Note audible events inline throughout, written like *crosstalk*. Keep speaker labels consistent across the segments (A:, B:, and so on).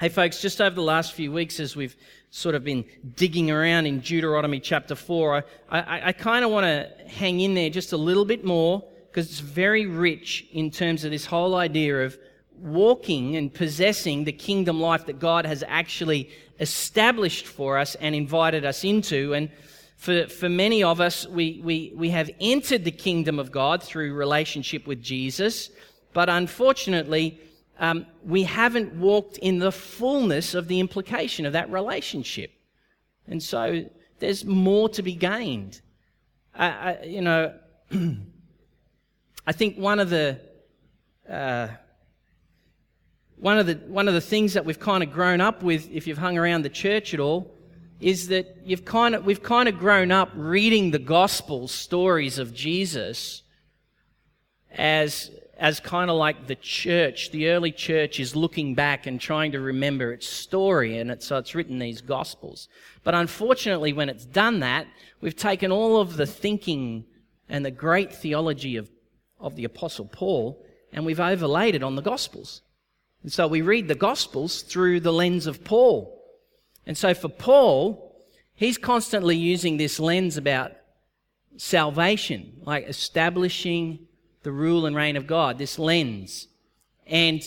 A: Hey, folks, just over the last few weeks, as we've sort of been digging around in Deuteronomy chapter 4, I, I, I kind of want to hang in there just a little bit more because it's very rich in terms of this whole idea of walking and possessing the kingdom life that God has actually established for us and invited us into. And for, for many of us, we, we, we have entered the kingdom of God through relationship with Jesus, but unfortunately, um, we haven't walked in the fullness of the implication of that relationship. And so there's more to be gained. I, I, you know, *clears throat* I think one of the uh, one of the one of the things that we've kind of grown up with, if you've hung around the church at all, is that you've kind of we've kind of grown up reading the gospel stories of Jesus as as kind of like the church, the early church is looking back and trying to remember its story, and so uh, it's written these gospels. But unfortunately, when it's done that, we've taken all of the thinking and the great theology of, of the Apostle Paul and we've overlaid it on the gospels. And so we read the gospels through the lens of Paul. And so for Paul, he's constantly using this lens about salvation, like establishing the rule and reign of God, this lens. And,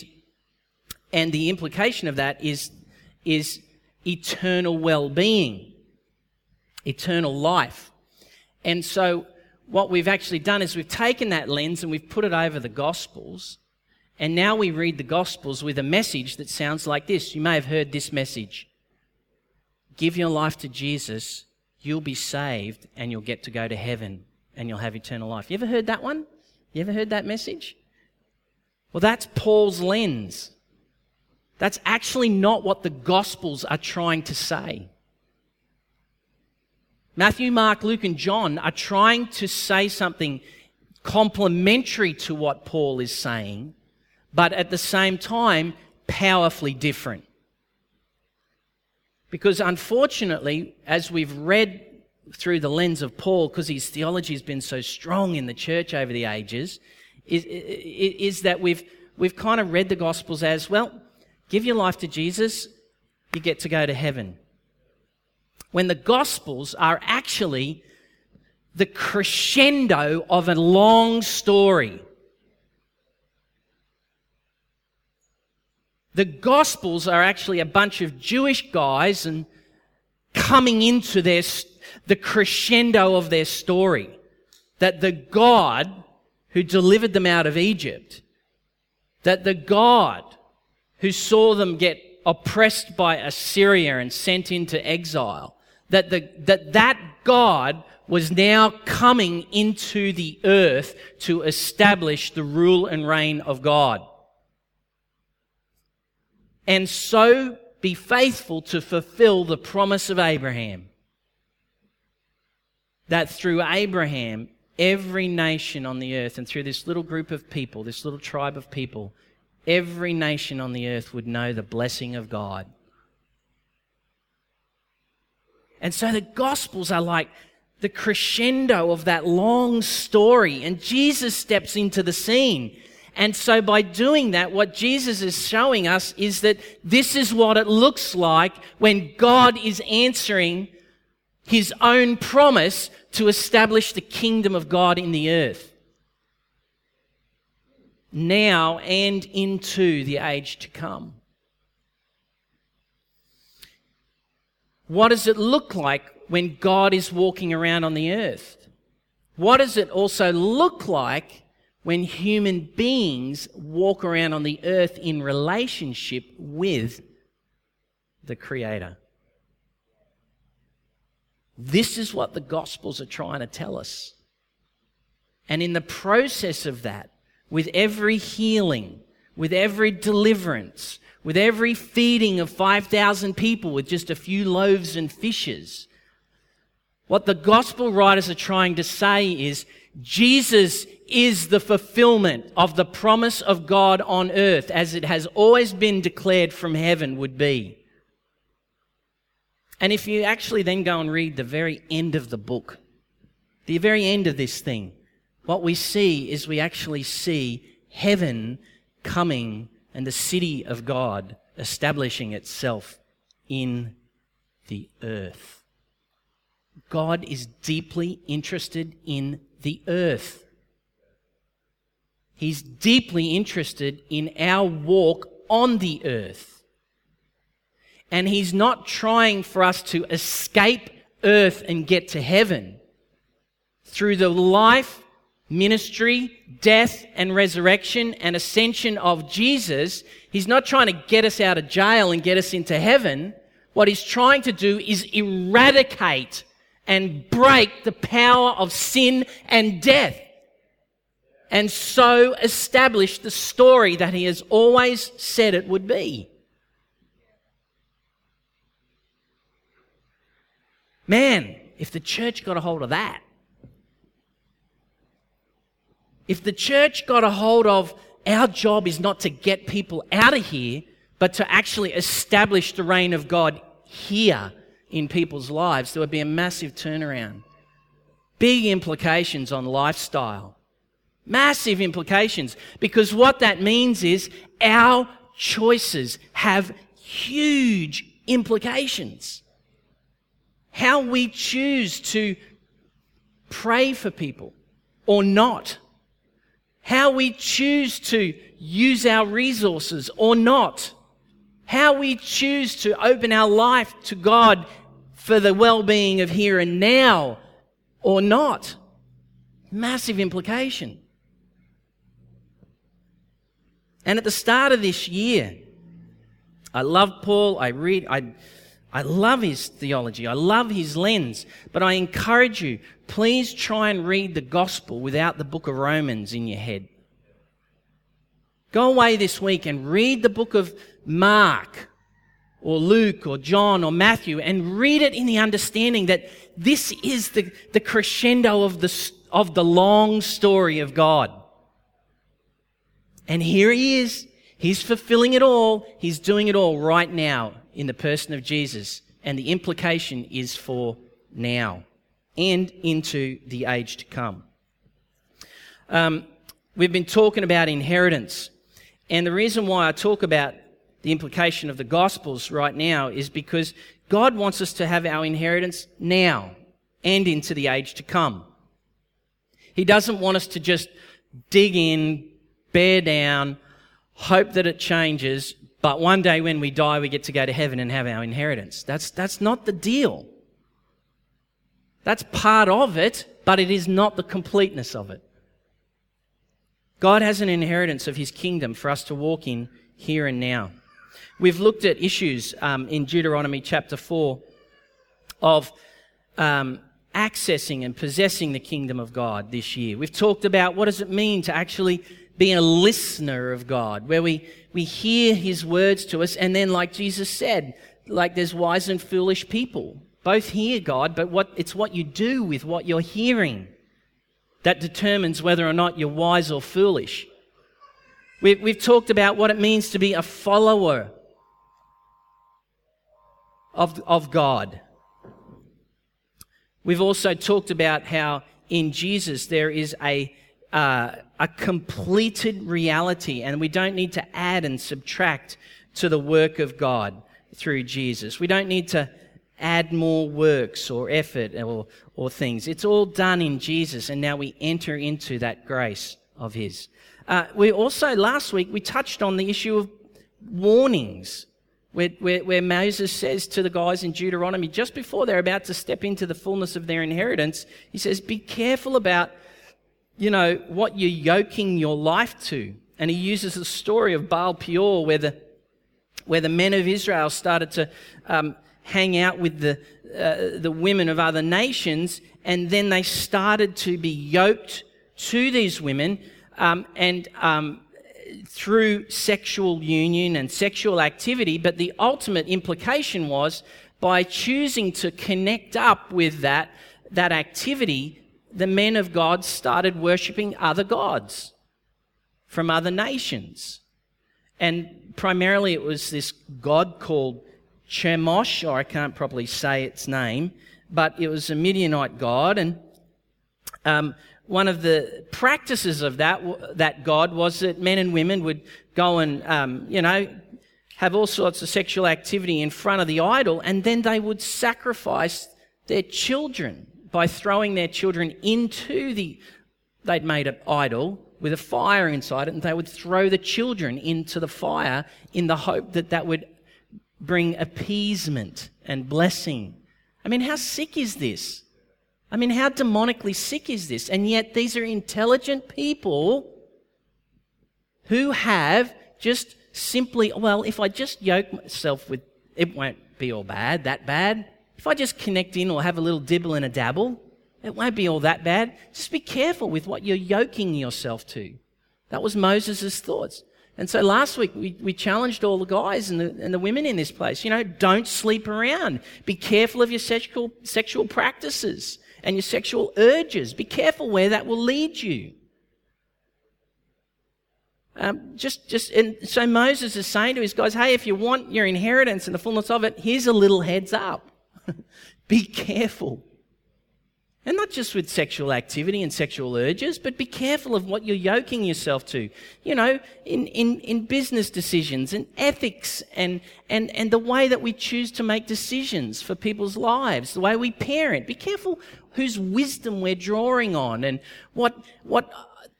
A: and the implication of that is, is eternal well being, eternal life. And so, what we've actually done is we've taken that lens and we've put it over the Gospels. And now we read the Gospels with a message that sounds like this. You may have heard this message Give your life to Jesus, you'll be saved, and you'll get to go to heaven and you'll have eternal life. You ever heard that one? You ever heard that message? Well, that's Paul's lens. That's actually not what the Gospels are trying to say. Matthew, Mark, Luke, and John are trying to say something complementary to what Paul is saying, but at the same time, powerfully different. Because unfortunately, as we've read through the lens of Paul, because his theology has been so strong in the church over the ages, is, is that we've, we've kind of read the Gospels as well, give your life to Jesus, you get to go to heaven. When the Gospels are actually the crescendo of a long story. The Gospels are actually a bunch of Jewish guys and coming into their the crescendo of their story. That the God who delivered them out of Egypt, that the God who saw them get oppressed by Assyria and sent into exile, that the, that, that God was now coming into the earth to establish the rule and reign of God. And so be faithful to fulfill the promise of Abraham that through Abraham, every nation on the earth, and through this little group of people, this little tribe of people, every nation on the earth would know the blessing of God. And so the Gospels are like the crescendo of that long story, and Jesus steps into the scene. And so by doing that, what Jesus is showing us is that this is what it looks like when God is answering his own promise to establish the kingdom of God in the earth. Now and into the age to come. What does it look like when God is walking around on the earth? What does it also look like when human beings walk around on the earth in relationship with the Creator? This is what the Gospels are trying to tell us. And in the process of that, with every healing, with every deliverance, with every feeding of 5,000 people with just a few loaves and fishes, what the gospel writers are trying to say is Jesus is the fulfillment of the promise of God on earth as it has always been declared from heaven would be. And if you actually then go and read the very end of the book, the very end of this thing, what we see is we actually see heaven coming and the city of God establishing itself in the earth. God is deeply interested in the earth. He's deeply interested in our walk on the earth. And He's not trying for us to escape earth and get to heaven. Through the life, ministry, death, and resurrection and ascension of Jesus, He's not trying to get us out of jail and get us into heaven. What He's trying to do is eradicate and break the power of sin and death. And so establish the story that He has always said it would be. Man, if the church got a hold of that, if the church got a hold of our job is not to get people out of here, but to actually establish the reign of God here in people's lives, there would be a massive turnaround. Big implications on lifestyle. Massive implications. Because what that means is our choices have huge implications how we choose to pray for people or not, how we choose to use our resources or not, how we choose to open our life to God for the well being of here and now or not. Massive implication. And at the start of this year, I love Paul. I read, I I love his theology. I love his lens. But I encourage you, please try and read the gospel without the book of Romans in your head. Go away this week and read the book of Mark or Luke or John or Matthew and read it in the understanding that this is the, the crescendo of the, of the long story of God. And here he is. He's fulfilling it all. He's doing it all right now in the person of Jesus, and the implication is for now and into the age to come. Um, we've been talking about inheritance, and the reason why I talk about the implication of the Gospels right now is because God wants us to have our inheritance now and into the age to come. He doesn't want us to just dig in, bear down, hope that it changes, but one day when we die, we get to go to heaven and have our inheritance. That's, that's not the deal. That's part of it, but it is not the completeness of it. God has an inheritance of his kingdom for us to walk in here and now. We've looked at issues um, in Deuteronomy chapter 4 of um, accessing and possessing the kingdom of God this year. We've talked about what does it mean to actually be a listener of God, where we, we hear his words to us, and then, like Jesus said, like there's wise and foolish people. Both hear God, but what, it's what you do with what you're hearing that determines whether or not you're wise or foolish. We've, we've talked about what it means to be a follower of, of God. We've also talked about how in Jesus there is a uh, a completed reality, and we don't need to add and subtract to the work of God through Jesus. We don't need to add more works or effort or, or things. It's all done in Jesus, and now we enter into that grace of His. Uh, we also, last week, we touched on the issue of warnings. Where, where, where, Moses says to the guys in Deuteronomy, just before they're about to step into the fullness of their inheritance, he says, Be careful about you know, what you're yoking your life to. And he uses the story of Baal Peor, where the, where the men of Israel started to um, hang out with the, uh, the women of other nations, and then they started to be yoked to these women, um, and um, through sexual union and sexual activity. But the ultimate implication was by choosing to connect up with that, that activity, the men of God started worshipping other gods from other nations. And primarily it was this god called Chemosh, or I can't properly say its name, but it was a Midianite god. And um, one of the practices of that, that god was that men and women would go and, um, you know, have all sorts of sexual activity in front of the idol, and then they would sacrifice their children by throwing their children into the, they'd made an idol with a fire inside it, and they would throw the children into the fire in the hope that that would bring appeasement and blessing. I mean, how sick is this? I mean, how demonically sick is this? And yet, these are intelligent people who have just simply, well, if I just yoke myself with, it won't be all bad, that bad. If I just connect in or have a little dibble and a dabble, it won't be all that bad. Just be careful with what you're yoking yourself to. That was Moses' thoughts. And so last week we, we challenged all the guys and the, and the women in this place, you know, don't sleep around. Be careful of your sexual, sexual practices and your sexual urges. Be careful where that will lead you. Um, just, just, and so Moses is saying to his guys, hey, if you want your inheritance and the fullness of it, here's a little heads up. *laughs* Be careful. And not just with sexual activity and sexual urges, but be careful of what you're yoking yourself to. You know, in, in, in business decisions and ethics and, and, and the way that we choose to make decisions for people's lives, the way we parent. Be careful whose wisdom we're drawing on and what, what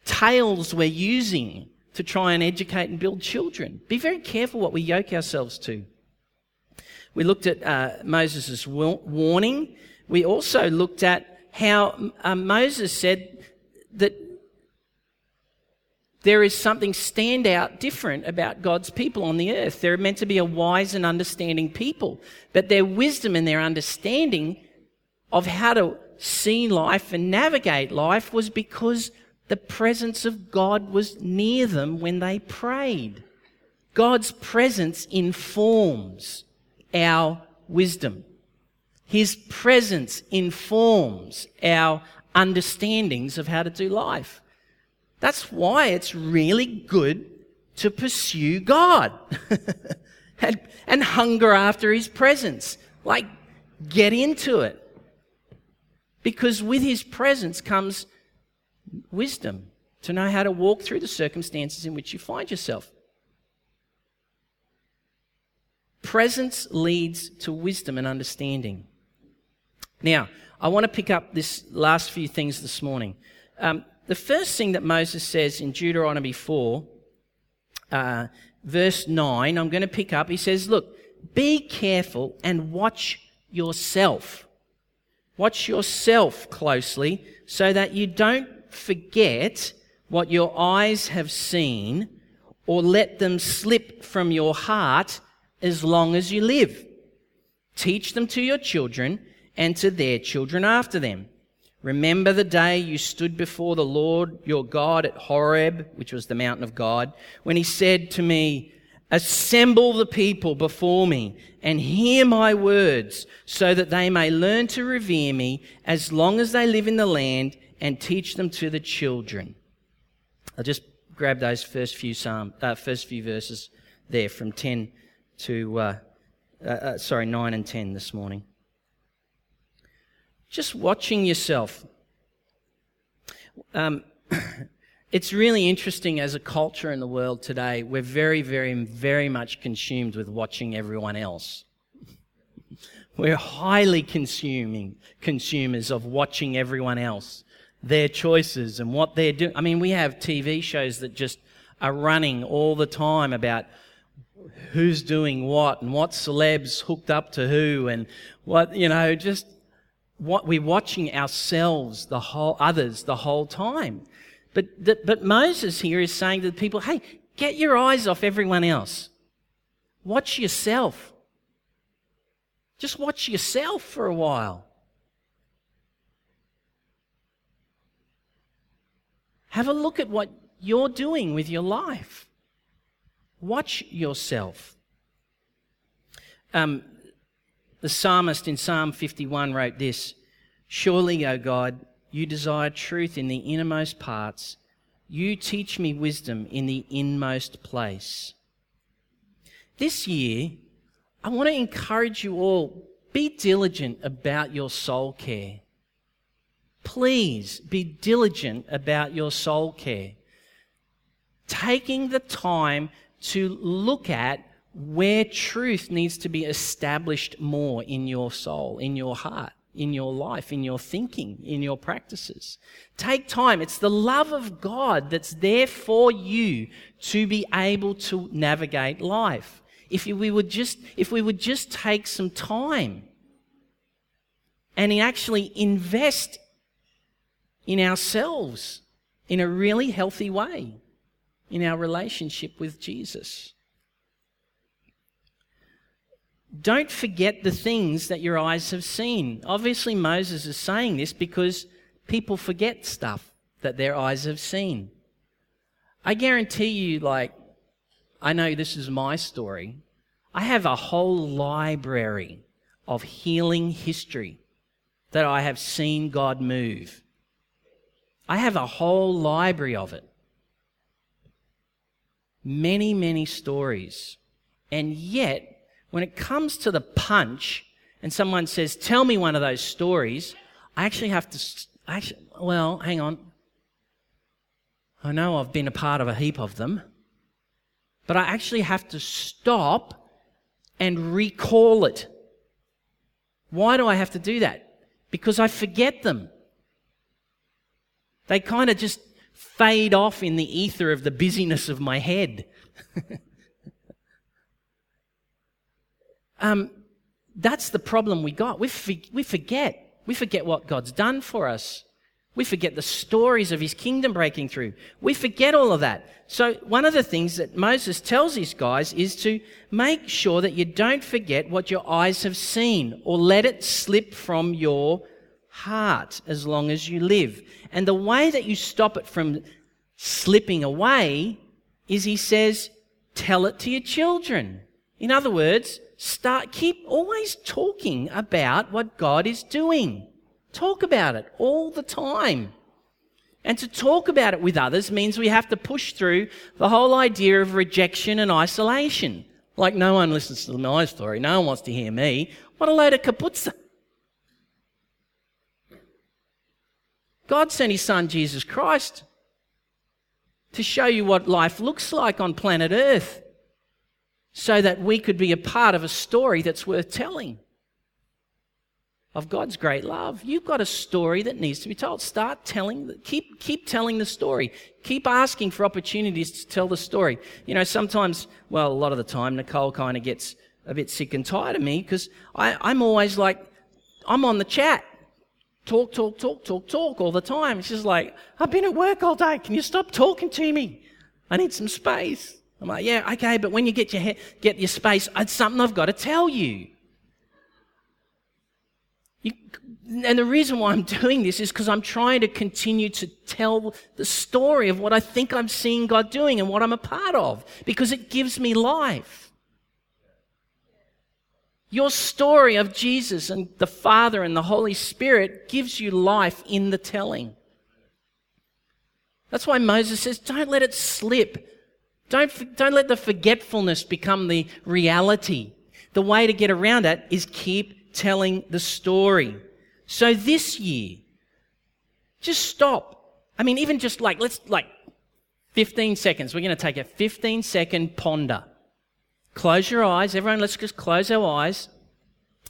A: tales we're using to try and educate and build children. Be very careful what we yoke ourselves to. We looked at uh, Moses' warning. We also looked at how uh, Moses said that there is something stand out different about God's people on the earth. They're meant to be a wise and understanding people, but their wisdom and their understanding of how to see life and navigate life was because the presence of God was near them when they prayed. God's presence informs our wisdom. His presence informs our understandings of how to do life. That's why it's really good to pursue God *laughs* and, and hunger after His presence. Like, get into it. Because with His presence comes wisdom to know how to walk through the circumstances in which you find yourself. Presence leads to wisdom and understanding. Now, I want to pick up this last few things this morning. Um, the first thing that Moses says in Deuteronomy 4, uh, verse 9, I'm going to pick up. He says, Look, be careful and watch yourself. Watch yourself closely so that you don't forget what your eyes have seen or let them slip from your heart as long as you live. Teach them to your children and to their children after them. Remember the day you stood before the Lord your God at Horeb, which was the mountain of God, when he said to me, Assemble the people before me and hear my words so that they may learn to revere me as long as they live in the land and teach them to the children. I'll just grab those first few psalm, uh, first few verses there from 10 to, uh, uh, uh, sorry, 9 and 10 this morning. Just watching yourself. Um, *coughs* it's really interesting as a culture in the world today. We're very, very, very much consumed with watching everyone else. We're highly consuming consumers of watching everyone else their choices and what they're doing. I mean, we have TV shows that just are running all the time about who's doing what and what celebs hooked up to who and what, you know, just what we're watching ourselves, the whole, others the whole time. But, but Moses here is saying to the people, hey, get your eyes off everyone else. Watch yourself. Just watch yourself for a while. Have a look at what you're doing with your life. Watch yourself. Um, the psalmist in Psalm 51 wrote this Surely, O God, you desire truth in the innermost parts. You teach me wisdom in the inmost place. This year, I want to encourage you all be diligent about your soul care. Please be diligent about your soul care. Taking the time to look at where truth needs to be established more in your soul, in your heart, in your life, in your thinking, in your practices. Take time. It's the love of God that's there for you to be able to navigate life. If we would just, if we would just take some time and actually invest in ourselves in a really healthy way in our relationship with Jesus. Don't forget the things that your eyes have seen. Obviously, Moses is saying this because people forget stuff that their eyes have seen. I guarantee you, like, I know this is my story. I have a whole library of healing history that I have seen God move. I have a whole library of it. Many, many stories. And yet, when it comes to the punch and someone says, Tell me one of those stories, I actually have to, actually, well, hang on. I know I've been a part of a heap of them, but I actually have to stop and recall it. Why do I have to do that? Because I forget them. They kind of just fade off in the ether of the busyness of my head. *laughs* Um, that's the problem we got. We, we forget. We forget what God's done for us. We forget the stories of his kingdom breaking through. We forget all of that. So, one of the things that Moses tells these guys is to make sure that you don't forget what your eyes have seen or let it slip from your heart as long as you live. And the way that you stop it from slipping away is he says, tell it to your children. In other words, start, keep always talking about what God is doing. Talk about it all the time. And to talk about it with others means we have to push through the whole idea of rejection and isolation. Like no one listens to my story, no one wants to hear me. What a load of kaputza. God sent his son Jesus Christ to show you what life looks like on planet Earth so that we could be a part of a story that's worth telling of God's great love. You've got a story that needs to be told. Start telling, keep, keep telling the story. Keep asking for opportunities to tell the story. You know, sometimes, well, a lot of the time, Nicole kind of gets a bit sick and tired of me because I'm always like, I'm on the chat. Talk, talk, talk, talk, talk all the time. She's like, I've been at work all day. Can you stop talking to me? I need some space. I'm like, yeah, okay, but when you get your head, get your space, it's something I've got to tell you. you and the reason why I'm *laughs* doing this is because I'm trying to continue to tell the story of what I think I'm seeing God doing and what I'm a part of, because it gives me life. Your story of Jesus and the Father and the Holy Spirit gives you life in the telling. That's why Moses says, don't let it slip. Don't, don't let the forgetfulness become the reality. The way to get around it is keep telling the story. So this year, just stop. I mean, even just like, let's like 15 seconds. We're going to take a 15 second ponder. Close your eyes. Everyone, let's just close our eyes.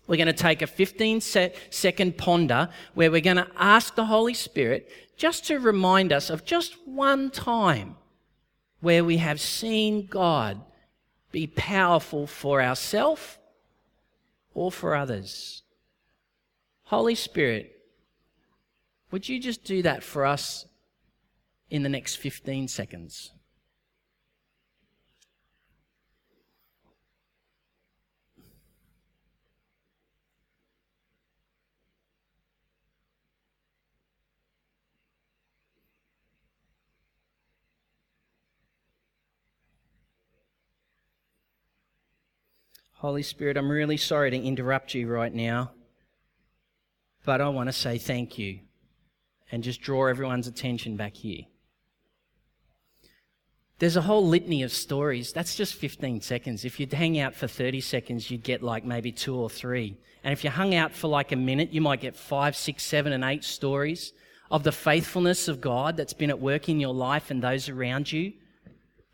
A: We're going to take a 15 second ponder where we're going to ask the Holy Spirit just to remind us of just one time where we have seen God be powerful for ourselves or for others. Holy Spirit, would you just do that for us in the next 15 seconds? Holy Spirit, I'm really sorry to interrupt you right now, but I want to say thank you and just draw everyone's attention back here. There's a whole litany of stories. That's just 15 seconds. If you'd hang out for 30 seconds, you'd get like maybe two or three. And if you hung out for like a minute, you might get five, six, seven, and eight stories of the faithfulness of God that's been at work in your life and those around you.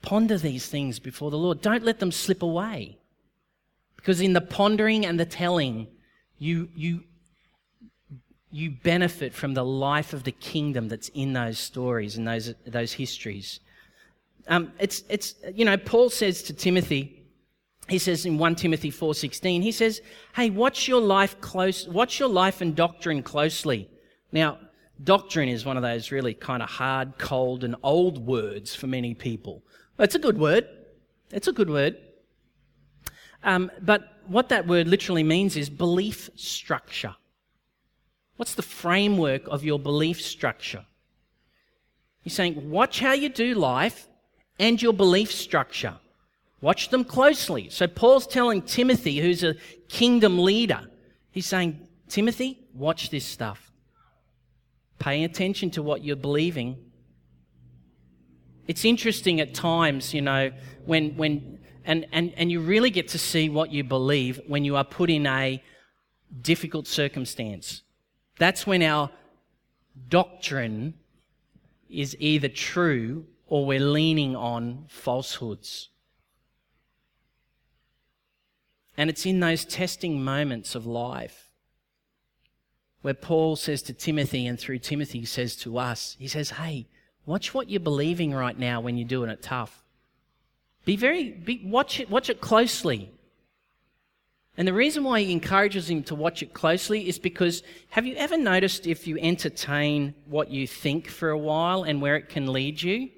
A: Ponder these things before the Lord. Don't let them slip away. Because in the pondering and the telling, you, you, you benefit from the life of the kingdom that's in those stories and those, those histories. Um, it's, it's, you know, Paul says to Timothy, he says in 1 Timothy 4:16, he says, "Hey, watch your life close, watch your life and doctrine closely." Now, doctrine is one of those really kind of hard, cold, and old words for many people. It's a good word. It's a good word. Um, but what that word literally means is belief structure. What's the framework of your belief structure? He's saying, watch how you do life and your belief structure. Watch them closely. So Paul's telling Timothy, who's a kingdom leader, he's saying, Timothy, watch this stuff. Pay attention to what you're believing. It's interesting at times, you know, when, when and, and, and you really get to see what you believe when you are put in a difficult circumstance. That's when our doctrine is either true or we're leaning on falsehoods. And it's in those testing moments of life where Paul says to Timothy, and through Timothy says to us, he says, Hey, watch what you're believing right now when you're doing it tough. Be very, be, watch it, watch it closely. And the reason why he encourages him to watch it closely is because have you ever noticed if you entertain what you think for a while and where it can lead you?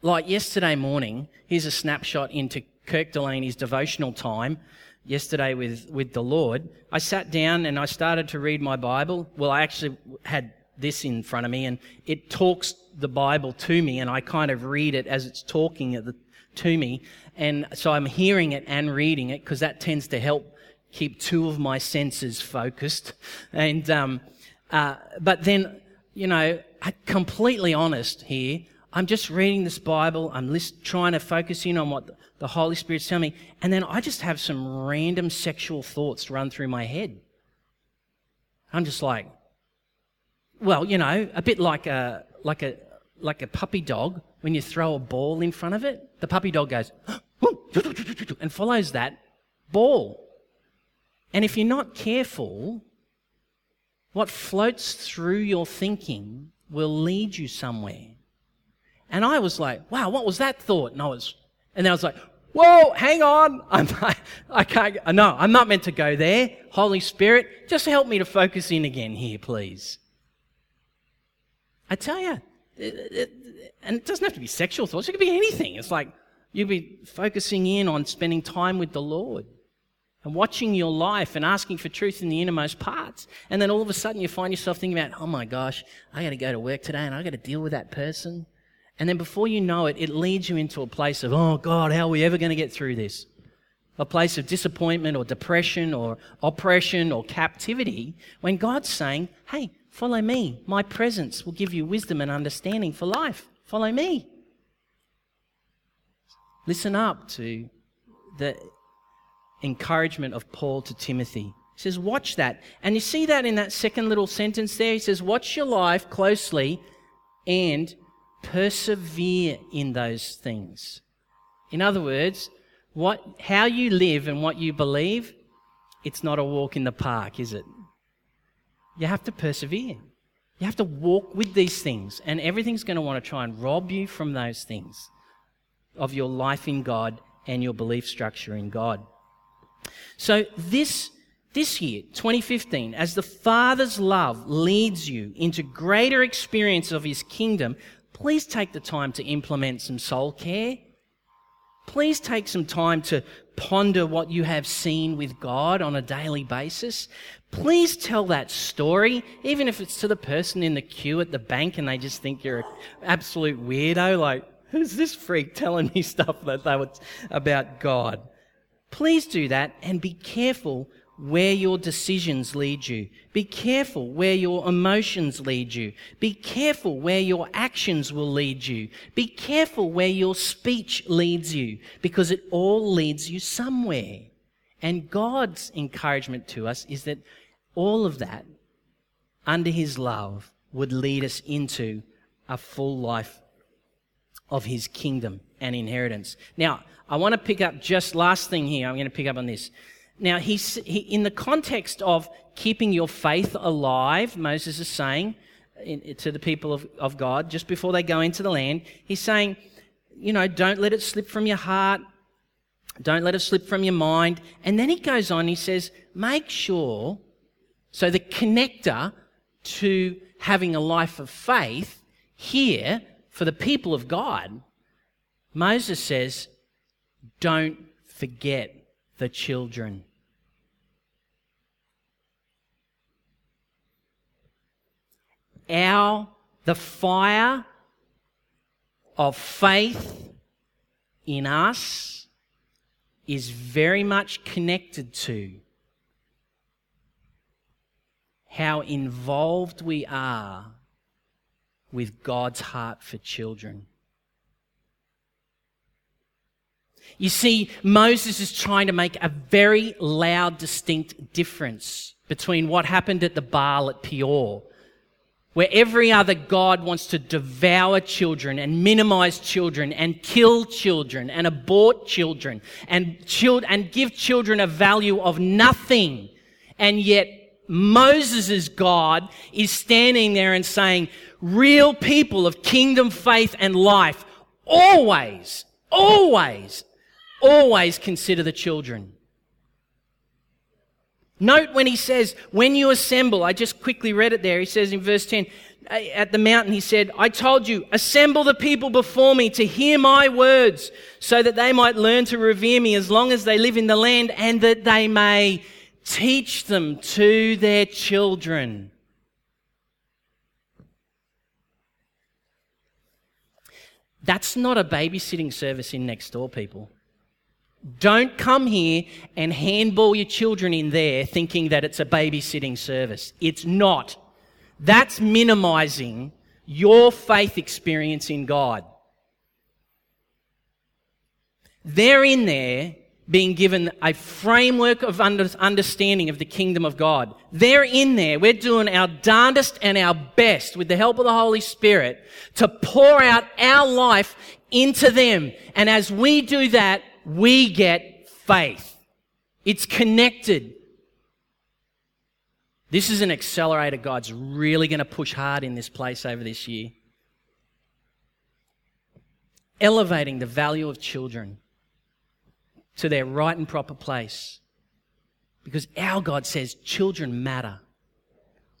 A: Like yesterday morning, here's a snapshot into Kirk Delaney's devotional time yesterday with, with the Lord. I sat down and I started to read my Bible. Well, I actually had this in front of me and it talks the Bible to me and I kind of read it as it's talking the, to me. And so I'm hearing it and reading it because that tends to help keep two of my senses focused. *laughs* And, um, uh, but then, you know, completely honest here, I'm just reading this Bible. I'm list, trying to focus in on what the Holy Spirit's telling me. And then I just have some random sexual thoughts run through my head. I'm just like, well, you know, a bit like a, like a, like a puppy dog when you throw a ball in front of it. The puppy dog goes, *gasps* and follows that ball. And if you're not careful, what floats through your thinking will lead you somewhere. And I was like, wow, what was that thought? And I was, and I was like, whoa, hang on. *laughs* I'm, I, I can't, no, I'm not meant to go there. Holy Spirit, just help me to focus in again here, please. I tell you, and it doesn't have to be sexual thoughts, it could be anything. It's like, You'll be focusing in on spending time with the Lord and watching your life and asking for truth in the innermost parts. And then all of a sudden you find yourself thinking about, oh my gosh, I got to go to work today and I got to deal with that person. And then before you know it, it leads you into a place of, oh God, how are we ever going to get through this? A place of disappointment or depression or oppression or captivity when God's saying, hey, follow me. My presence will give you wisdom and understanding for life. Follow me. Listen up to the encouragement of Paul to Timothy. He says, Watch that. And you see that in that second little sentence there. He says, Watch your life closely and persevere in those things. In other words, what, how you live and what you believe, it's not a walk in the park, is it? You have to persevere. You have to walk with these things, and everything's going to want to try and rob you from those things of your life in God and your belief structure in God. So this, this year, 2015, as the Father's love leads you into greater experience of His kingdom, please take the time to implement some soul care. Please take some time to ponder what you have seen with God on a daily basis. Please tell that story, even if it's to the person in the queue at the bank and they just think you're an absolute weirdo, like, Who's this freak telling me *laughs* stuff that they were about God? Please do that and be careful where your decisions lead you. Be careful where your emotions lead you. Be careful where your actions will lead you. Be careful where your speech leads you because it all leads you somewhere. And God's encouragement to us is that all of that under His love would lead us into a full life of his kingdom and inheritance. Now, I want to pick up just last thing here. I'm going to pick up on this. Now, he's, he, in the context of keeping your faith alive, Moses is saying in, to the people of, of God just before they go into the land, he's saying, you know, don't let it slip from your heart. Don't let it slip from your mind. And then he goes on, he says, make sure, so the connector to having a life of faith here for the people of God, Moses says, don't forget the children. Our, the fire of faith in us is very much connected to how involved we are with God's heart for children. You see, Moses is trying to make a very loud, distinct difference between what happened at the Baal at Peor, where every other God wants to devour children and minimize children and kill children and abort children and, and give children a value of nothing. And yet Moses' God is standing there and saying, real people of kingdom faith and life always, always always consider the children. Note when he says, when you assemble, I just quickly read it there. He says in verse 10, uh, at the mountain, he said, I told you, assemble the people before me to hear my words so that they might learn to revere me as long as they live in the land and that they may teach them to their children. That's not a babysitting service in next door, people. Don't come here and handball your children in there thinking that it's a babysitting service. It's not. That's minimizing your faith experience in God. They're in there being given a framework of understanding of the kingdom of God. They're in there. We're doing our darndest and our best with the help of the Holy Spirit to pour out our life into them. And as we do that, we get faith. It's connected. This is an accelerator God's really going to push hard in this place over this year. Elevating the value of children to their right and proper place. Because our God says children matter.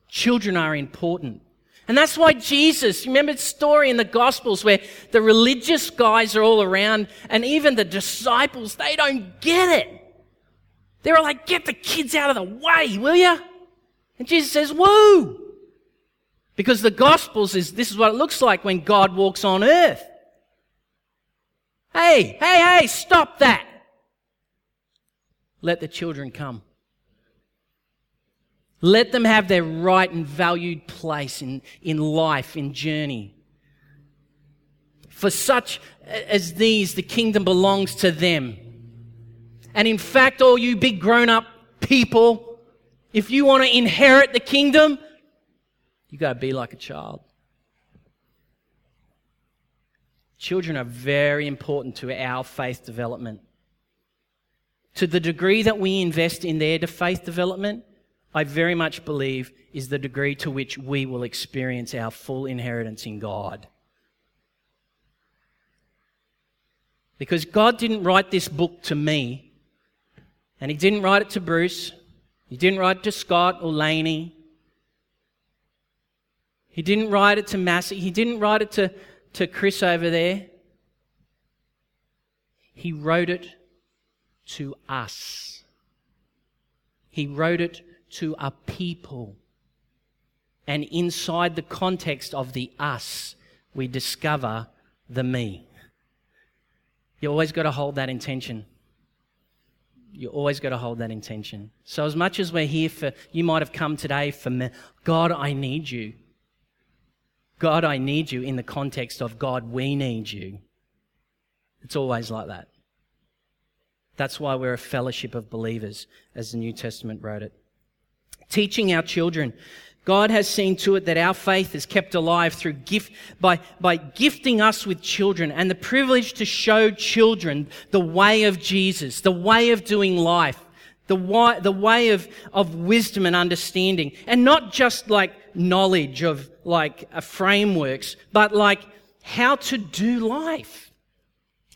A: Children are important. And that's why Jesus, remember the story in the Gospels where the religious guys are all around and even the disciples, they don't get it. They're like, get the kids out of the way, will you? And Jesus says, woo! Because the Gospels is, this is what it looks like when God walks on earth. Hey, hey, hey, stop that. Let the children come. Let them have their right and valued place in, in life, in journey. For such as these, the kingdom belongs to them. And in fact, all you big grown up people, if you want to inherit the kingdom, you got to be like a child. Children are very important to our faith development. To the degree that we invest in their faith development, I very much believe is the degree to which we will experience our full inheritance in God. Because God didn't write this book to me, and He didn't write it to Bruce, He didn't write it to Scott or Laney, He didn't write it to Massey, He didn't write it to, to Chris over there. He wrote it to us. He wrote it to a people. And inside the context of the us, we discover the me. You always got to hold that intention. You always got to hold that intention. So, as much as we're here for, you might have come today for me, God, I need you. God, I need you in the context of God, we need you. It's always like that. That's why we're a fellowship of believers, as the New Testament wrote it. Teaching our children. God has seen to it that our faith is kept alive through gift, by, by gifting us with children and the privilege to show children the way of Jesus, the way of doing life, the way, the way of, of wisdom and understanding. And not just like knowledge of like uh, frameworks, but like how to do life,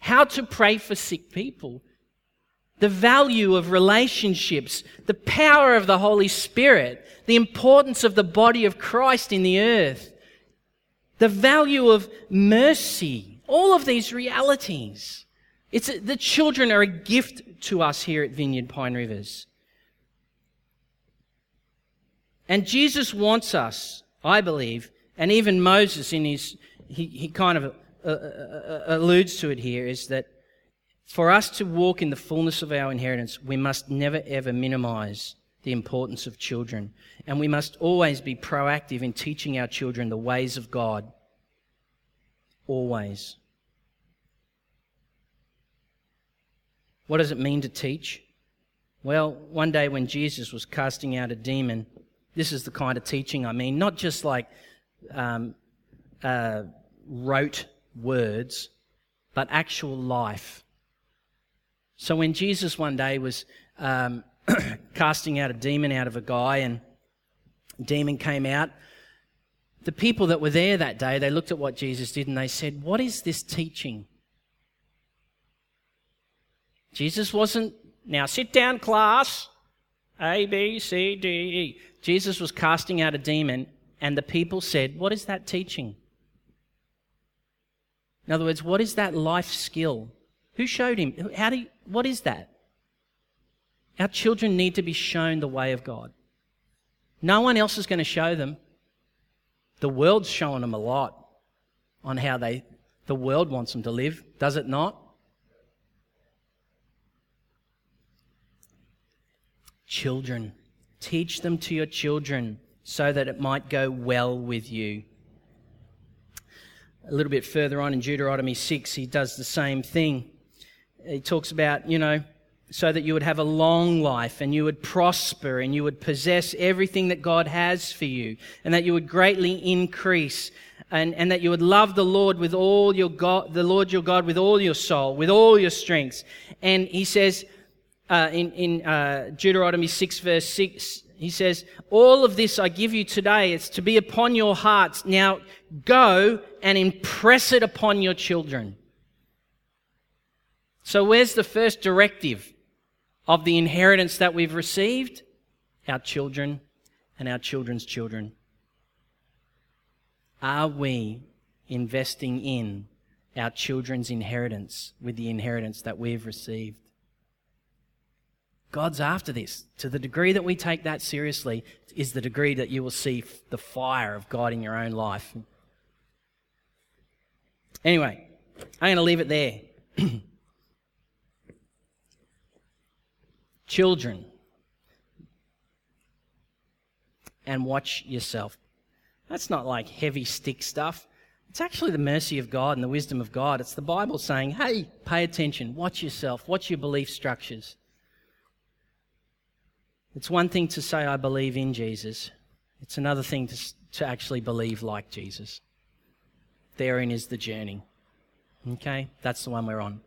A: how to pray for sick people, the value of relationships, the power of the Holy Spirit, the importance of the body of Christ in the earth, the value of mercy, all of these realities. It's, the children are a gift to us here at Vineyard Pine Rivers. And Jesus wants us, I believe, and even Moses in his, he, he kind of uh, uh, uh alludes to it here, is that for us to walk in the fullness of our inheritance, we must never ever minimize the importance of children. And we must always be proactive in teaching our children the ways of God. Always. What does it mean to teach? Well, one day when Jesus was casting out a demon, this is the kind of teaching I mean, not just like um, uh, rote words, but actual life. So when Jesus one day was um, *clears throat* casting out a demon out of a guy, and demon came out. The people that were there that day, they looked at what Jesus did and they said, What is this teaching? Jesus wasn't, now sit down, class. A, B, C, D, E. Jesus was casting out a demon, and the people said, What is that teaching? In other words, what is that life skill? Who showed him? How do you, what is that? Our children need to be shown the way of God. No one else is going to show them. The world's showing them a lot on how they, the world wants them to live, does it not? Children. Teach them to your children so that it might go well with you. A little bit further on in Deuteronomy 6, he does the same thing. He talks about, you know, so that you would have a long life and you would prosper and you would possess everything that God has for you and that you would greatly increase and, and that you would love the Lord with all your God, the Lord your God with all your soul, with all your strengths. And he says, uh, in, in uh, Deuteronomy 6 verse 6, he says, all of this I give you today. It's to be upon your hearts. Now go and impress it upon your children. So where's the first directive? of the inheritance that we've received? Our children and our children's children. Are we investing in our children's inheritance with the inheritance that we've received? God's after this. To the degree that we take that seriously, is the degree that you will see the fire of God in your own life. Anyway, I'm going to leave it there. *clears throat* children, and watch yourself. That's not like heavy stick stuff. It's actually the mercy of God and the wisdom of God. It's the Bible saying, hey, pay attention, watch yourself, watch your belief structures. It's one thing to say, I believe in Jesus, it's another thing to, to actually believe like Jesus. Therein is the journey. Okay? That's the one we're on.